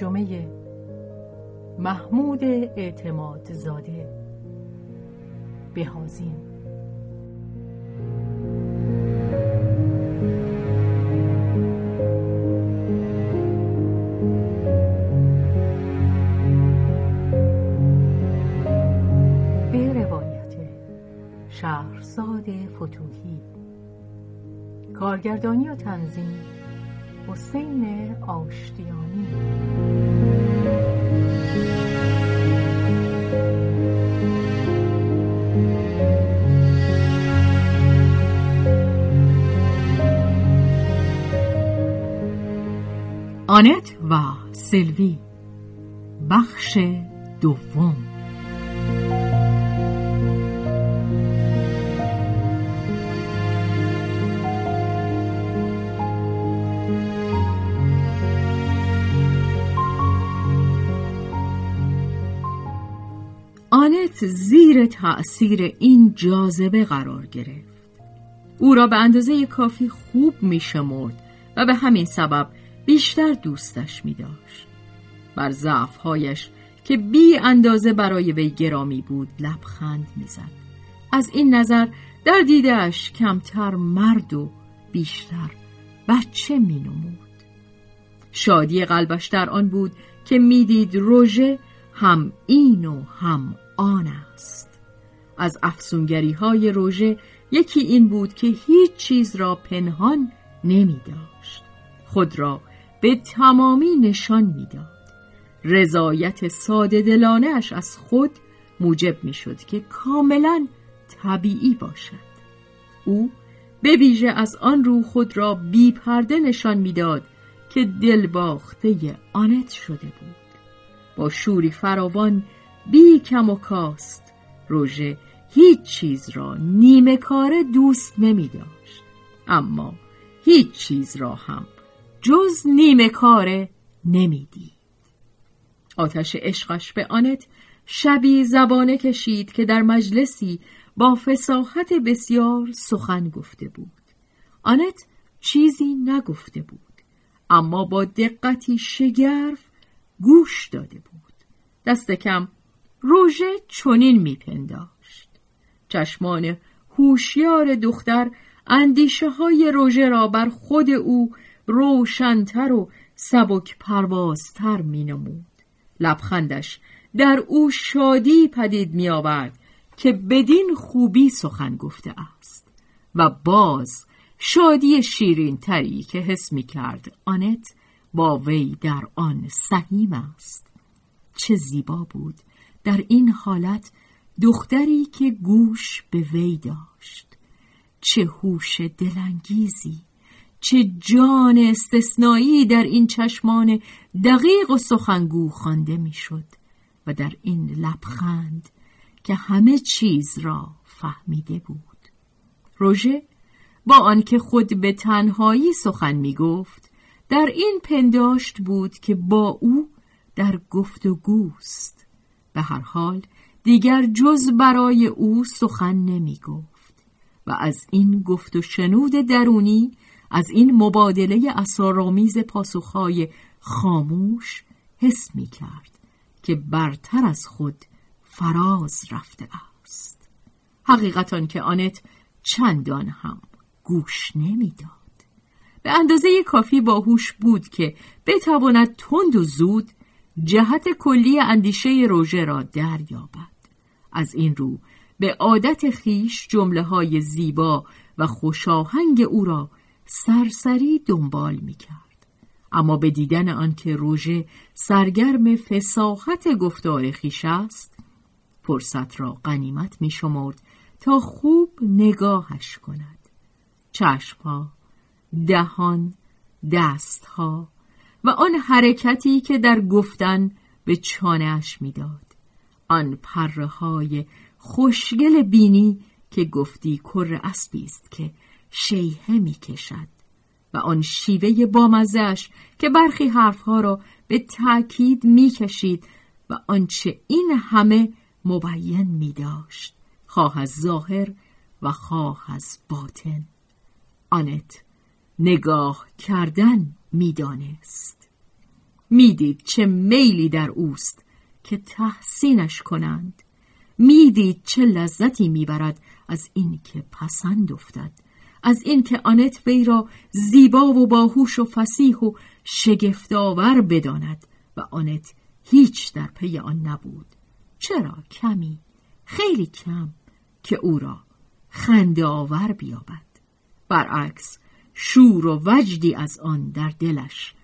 ترجمه محمود اعتماد زاده. بهازین. به روایت شهرزاد فتوهی کارگردانی و تنظیم حسین آشتیانی. آنت و سلوی. بخش دوم. آنت زیر تأثیر این جاذبه قرار گرفت. او را به اندازه کافی خوب میشمرد و به همین سبب بیشتر دوستش می داشت. بر ضعفهایش که بی اندازه برای وی گرامی بود لبخند می‌زد. از این نظر در دیدهش کمتر مرد و بیشتر بچه می نمود. شادی قلبش در آن بود که می‌دید روژه هم این و هم آن است از افسونگری های روژه یکی این بود که هیچ چیز را پنهان نمی داشت خود را به تمامی نشان می‌داد. رضایت ساده دلانش از خود موجب می شد که کاملا طبیعی باشد. او به ویژه از آن رو خود را بی پرده نشان می‌داد که دلباخته آنت شده بود. با شوری فراوان بی کم و کاست روژه هیچ چیز را نیمه کار دوست نمی داشت. اما هیچ چیز را هم جز نیمه کاره نمی‌دید. آتش عشقش به آنت شبی زبانه کشید که در مجلسی با فساحت بسیار سخن گفته بود. آنت چیزی نگفته بود اما با دقتی شگرف گوش داده بود. دست کم روژه چنین میپنداشت. چشمان هوشیار دختر اندیشه های روژه را بر خود او روشنتر و سبک پروازتر می نمود. لبخندش در او شادی پدید می آورد که بدین خوبی سخن گفته است و باز شادی شیرین تری که حس می کرد آنت با وی در آن سهیم است چه زیبا بود در این حالت دختری که گوش به وی داشت چه هوش دلانگیزی چه جان استثنایی در این چشمان دقیق و سخنگو خوانده می‌شد و در این لبخند که همه چیز را فهمیده بود. روژه با آنکه خود به تنهایی سخن می گفت در این پنداشت بود که با او در گفت و گوست به هر حال دیگر جز برای او سخن نمی گفت و از این گفت و شنود درونی از این مبادله اسارآمیز پاسخهای خاموش حس می کرد که برتر از خود فراز رفته است حقیقتان که آنت چندان هم گوش نمی‌داد. به اندازه کافی باهوش بود که بتواند تند و زود جهت کلی اندیشه روژه را دریابد از این رو به عادت خیش جمله های زیبا و خوشاهنگ او را سرسری دنبال می کرد. اما به دیدن آنکه روژه سرگرم فساحت گفتار خیش است فرصت را غنیمت می شمرد تا خوب نگاهش کند چشمها دهان دستها و آن حرکتی که در گفتن به چانهاش می‌داد آن پره های خوشگل بینی که گفتی کر اسبی است که شیهه می‌کشد و آن شیوه بامزش که برخی حرفها را به تأکید می‌کشید و آنچه این همه مبین می داشت خواه از ظاهر و خواه از باطن. آنت نگاه کردن می‌دانست. می‌دید چه میلی در اوست که تحسینش کنند. می‌دید چه لذتی می‌برد از اینکه پسند افتد. از اینکه آنت وی را زیبا و باهوش و فسیح و شگفتآور بداند و آنت هیچ در پی آن نبود. چرا کمی؟ خیلی کم که او را خنده آور بیابد. برعکس شور و وجدی از آن در دلش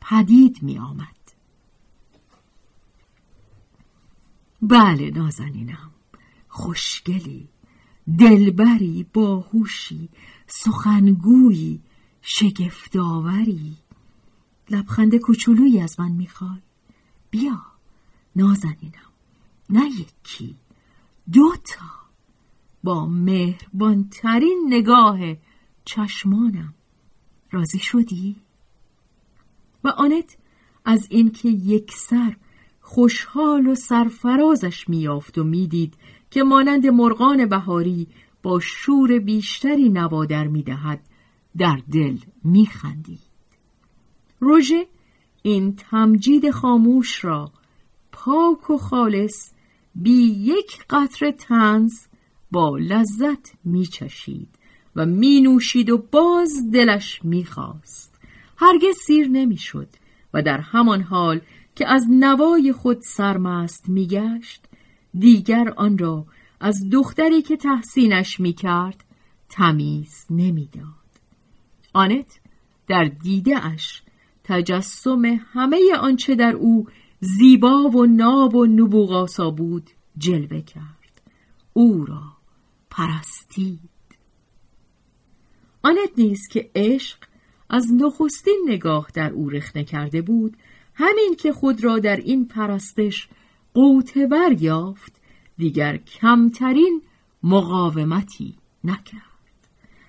پدید می آمد بله نازنینم خوشگلی دلبری باهوشی سخنگویی شگفتآوری. لبخند کوچولویی از من می‌خوای. بیا نازنینم. نه یکی دوتا با مهربانترین نگاه چشمانم. راضی شدی؟ و آنت از اینکه یک سر خوشحال و سرفرازش میافت و می‌دید که مانند مرغان بهاری با شور بیشتری نوادر می‌دهد در دل میخندید. روژه این تمجید خاموش را پاک و خالص بی یک قطر تنز با لذت میچشید و می نوشید و باز دلش می‌خواست. هرگز سیر نمی‌شد و در همان حال که از نوای خود سرمست میگشت دیگر آن را از دختری که تحسینش می‌کرد تمیز نمی‌داد. آنت در دیده اش تجسم همه آنچه در او زیبا و ناب و نبوغاسا بود جلوه کرد. او را پرستید. آنت نیست که عشق از نخستین نگاه در او رخنه کرده بود همین که خود را در این پرستش قوتور یافت دیگر کمترین مقاومتی نکرد.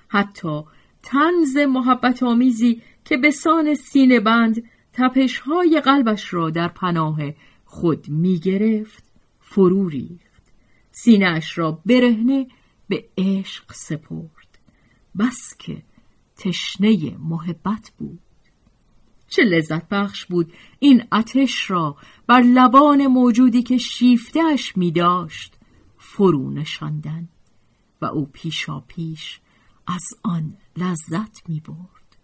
حتی تنز محبت آمیزی که به سان سینه بند تپشهای قلبش را در پناه خود می گرفت فرو ریخت. سینهاش را برهنه به عشق سپرد. بس که تشنه محبت بود. چه لذت بخش بود این آتش را بر لبان موجودی که شیفتهش می داشت فرو نشاندن و او پیشا پیش از آن لذت می برد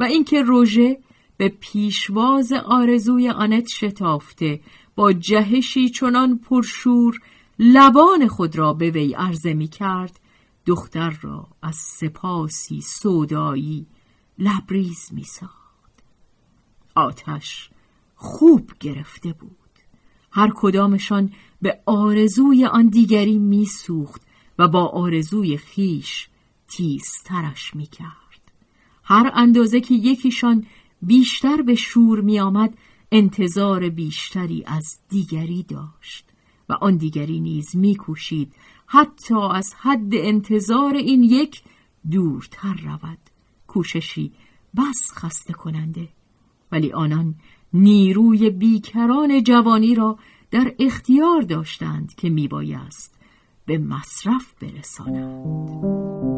و اینکه روژه به پیشواز آرزوی آنت شتافته با جهشی چنان پرشور لبان خود را به وی عرضه می کرد دختر را از سپاسی سودایی لبریز می ساخت آتش خوب گرفته بود. هر کدامشان به آرزوی آن دیگری میسوخت و با آرزوی خیش تیزترش می‌کرد. هر اندازه که یکیشان بیشتر به شور میآمد انتظار بیشتری از دیگری داشت و آن دیگری نیز میکوشید حتی از حد انتظار این یک دورتر رود. کوششی بس خسته کننده ولی آنان نیروی بیکران جوانی را در اختیار داشتند که میبایست به مصرف برسانند.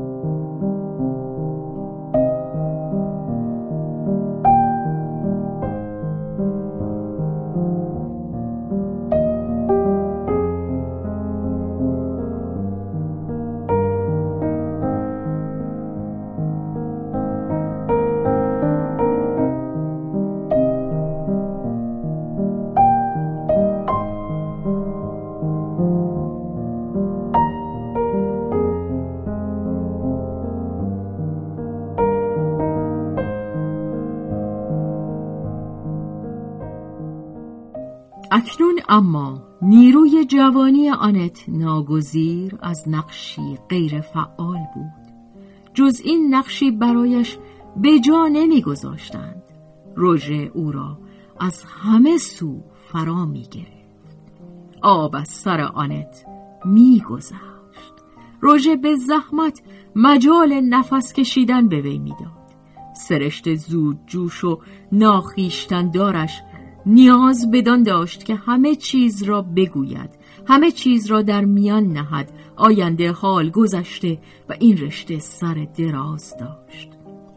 اما نیروی جوانی آنت ناگزیر از نقشی غیر فعال بود. جز این نقشی برایش به جا نمیگذاشتند. روژه او را از همه سو فرا می گرفت آب از سر آنت می گذشت روژه به زحمت مجال نفس کشیدن به وی می‌داد. سرشت زود جوش و ناخیشتن دارش نیاز بدان داشت که همه چیز را بگوید همه چیز را در میان نهد. آینده حال گذشته و این رشته سر دراز داشت.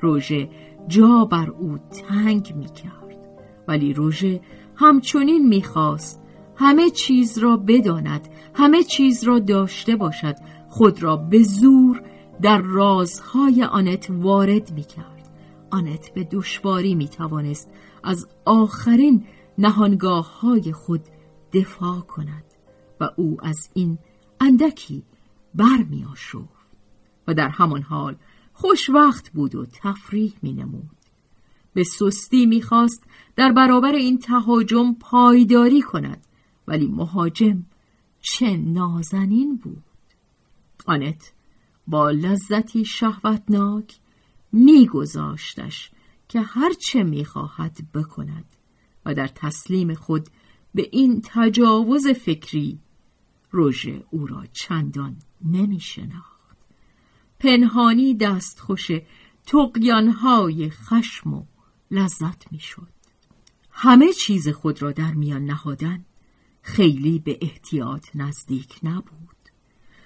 روژه جا بر او تنگ می کرد ولی روژه همچنین می‌خواست همه چیز را بداند همه چیز را داشته باشد. خود را به زور در رازهای آنت وارد می کرد آنت به دشواری می توانست از آخرین نهانگاه های خود دفاع کند و او از این اندکی برمی و در همان حال خوش وقت بود و تفریح می نمود. به سستی می‌خواست در برابر این تهاجم پایداری کند ولی مهاجم چه نازنین بود آنت با لذتی شهوتناک میگذاشتش که هرچه می‌خواهد بکند و در تسلیم خود به این تجاوز فکری روژه او را چندان نمیشناخت. پنهانی دستخوش تقیانهای خشم و لذت می‌شد. همه چیز خود را در میان نهادن خیلی به احتیاط نزدیک نبود.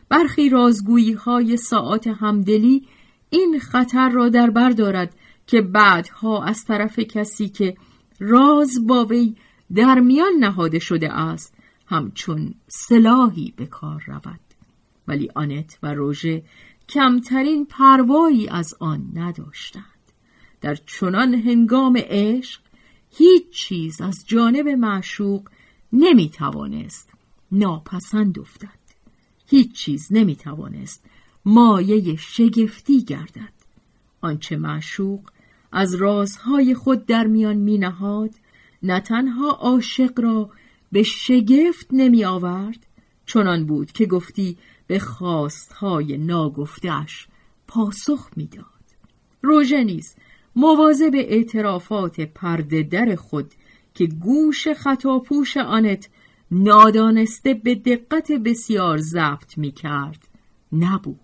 برخی رازگویی های ساعت همدلی این خطر را در بر دارد که بعدها از طرف کسی که راز با وی در میان نهاده شده است همچون سلاحی به کار رود. ولی آنت و روژه کمترین پروایی از آن نداشتند. در چنان هنگام عشق هیچ چیز از جانب معشوق نمی توانست ناپسند افتد. هیچ چیز نمی توانست مایه شگفتی گردد. آنچه معشوق از رازهای خود در میان می نهاد نه تنها عاشق را به شگفت نمی آورد چنان بود که گفتی به خواستهای ناگفتش پاسخ می‌داد. روژه نیز مواظب اعترافات پرده در خود که گوش خطاپوش آنت نادانسته به دقت بسیار ضبط می کرد نبود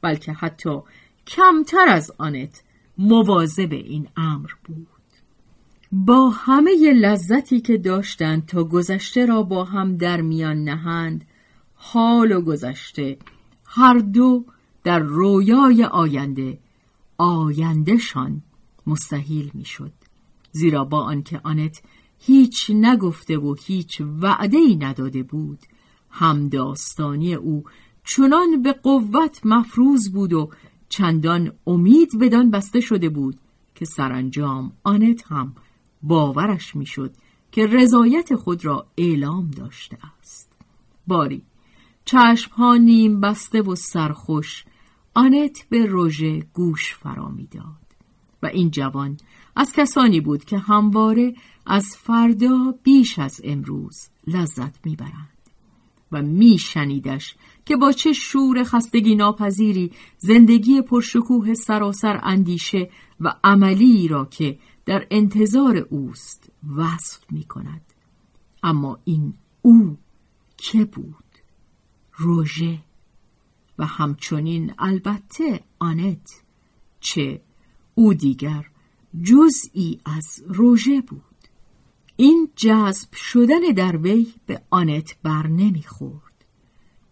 بلکه حتی کمتر از آنت مواظب این امر بود. با همه لذتی که داشتند تا گذشته را با هم در میان نهند حال و گذشته هر دو در رویای آینده آیندهشان مستحیل می‌شد. زیرا با آنکه آنت هیچ نگفته و هیچ وعده ای نداده بود همداستانی او چنان به قوت مفروض بود و چندان امید بدان بسته شده بود که سرانجام آنت هم باورش می‌شد که رضایت خود را اعلام داشته است. باری چشمها نیم بسته و سرخوش آنت به روژه گوش فرا می‌داد و این جوان از کسانی بود که همواره از فردا بیش از امروز لذت می‌برند. و میشنیدش که با چه شور خستگی ناپذیری زندگی پرشکوه سراسر اندیشه و عملی را که در انتظار اوست وصف می کند. اما این او که بود؟ روژه و همچنین البته آنت چه او دیگر جزئی از روژه بود این جذب شدن در وی به آنت بر نمی‌خورد.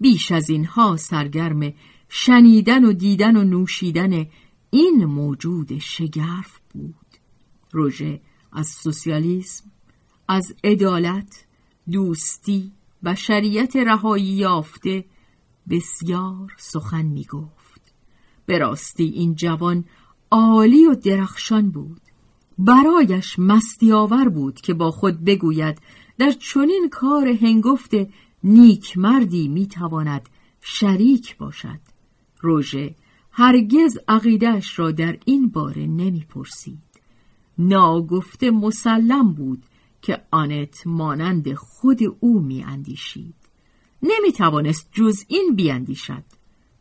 بیش از اینها سرگرم شنیدن و دیدن و نوشیدن این موجود شگرف بود. روژه از سوسیالیسم از عدالت دوستی بشریت رهایی یافته بسیار سخن می گفت به راستی این جوان عالی و درخشان بود. برایش مستیاور بود که با خود بگوید در چنین کار هنگفت نیک مردی می‌تواند شریک باشد روژه هرگز عقیدش را در این باره نمی‌پرسید ناگفته مسلم بود که آنت مانند خود او می اندیشید. نمی توانست جز این بیاندیشد.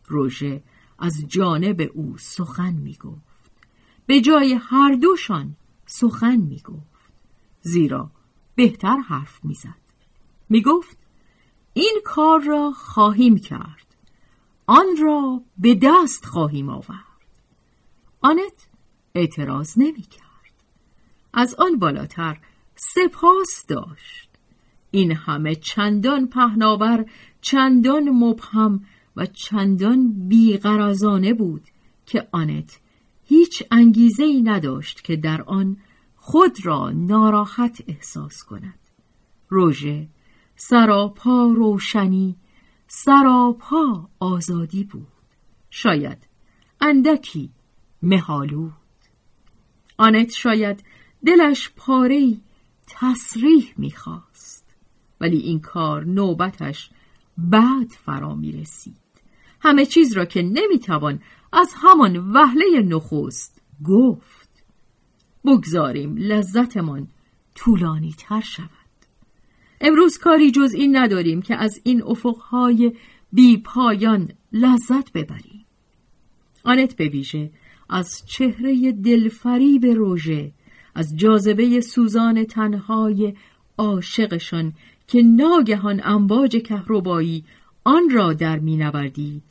روژه از جانب او سخن می گفت. به جای هر دوشان سخن می گفت. زیرا بهتر حرف می زد. می گفت این کار را خواهیم کرد. آن را به دست خواهیم آورد. آنت اعتراض نمی کرد. از آن بالاتر سپاس داشت. این همه چندان پهناور، چندان مبهم و چندان بیغرازانه بود که آنت هیچ انگیزه ای نداشت که در آن خود را ناراحت احساس کند. روژه سراپا روشنی سراپا آزادی بود. شاید اندکی مهالود آنت شاید دلش پاره تصریح می‌خواست ولی این کار نوبتش بعد فرا می همه چیز را که نمی‌توان از همان وهله نخست گفت بگذاریم لذتمان طولانی تر شود. امروز کاری جز این نداریم که از این افقهای بی پایان لذت ببریم. آنت به ویژه از چهره دلفریب روژه از جاذبه سوزان تنهای عاشقشان که ناگهان امواج کهربایی آن را در مینوردید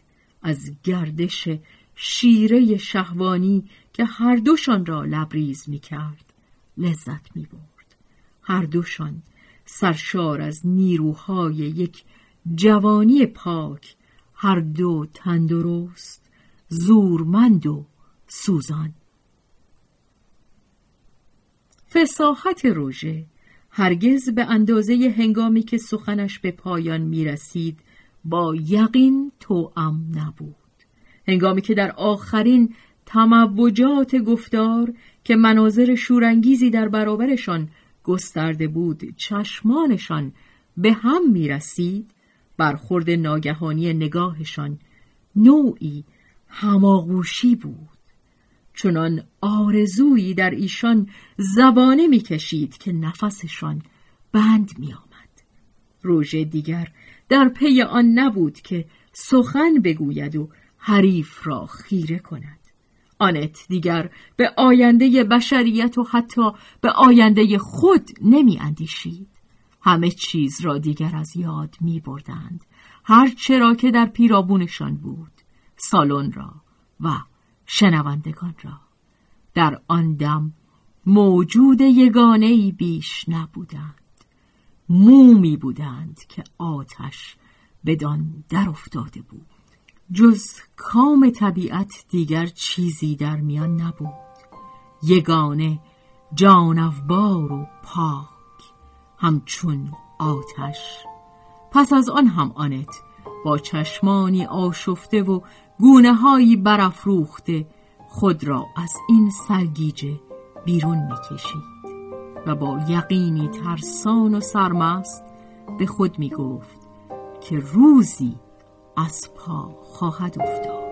از گردش شیره شهوانی که هر دوشان را لبریز می کرد لذت می برد. هر دوشان سرشار از نیروهای یک جوانی پاک هر دو تندرست زورمند و سوزان فساحت روژه هرگز به اندازه هنگامی که سخنش به پایان می رسید با یقین توام نبود هنگامی که در آخرین تموجات گفتار که مناظر شورانگیزی در برابرشان گسترده بود چشمانشان به هم می رسید برخورد ناگهانی نگاهشان نوعی هماغوشی بود چنان آرزویی در ایشان زبانه می‌کشید که نفسشان بند می آمد. روژه دیگر در پی آن نبود که سخن بگوید و حریف را خیره کند. آنت دیگر به آینده بشریت و حتی به آینده خود نمی اندیشید. همه چیز را دیگر از یاد می بردند. هر چرا که در پیرابونشان بود. سالن را و شنوندگان را در آن دم موجود یگانه ای بیش نبودند مومی بودند که آتش بدان در افتاده بود جز کام طبیعت دیگر چیزی در میان نبود. یگانه جانفبار و پاک همچون آتش. پس از آن هم آنت با چشمانی آشفته و گونه هایی برافروخته خود را از این سرگیجه بیرون می‌کشید و با یقینی ترسان و سرمست به خود می گفت که روزی از پا خواهد افتاد.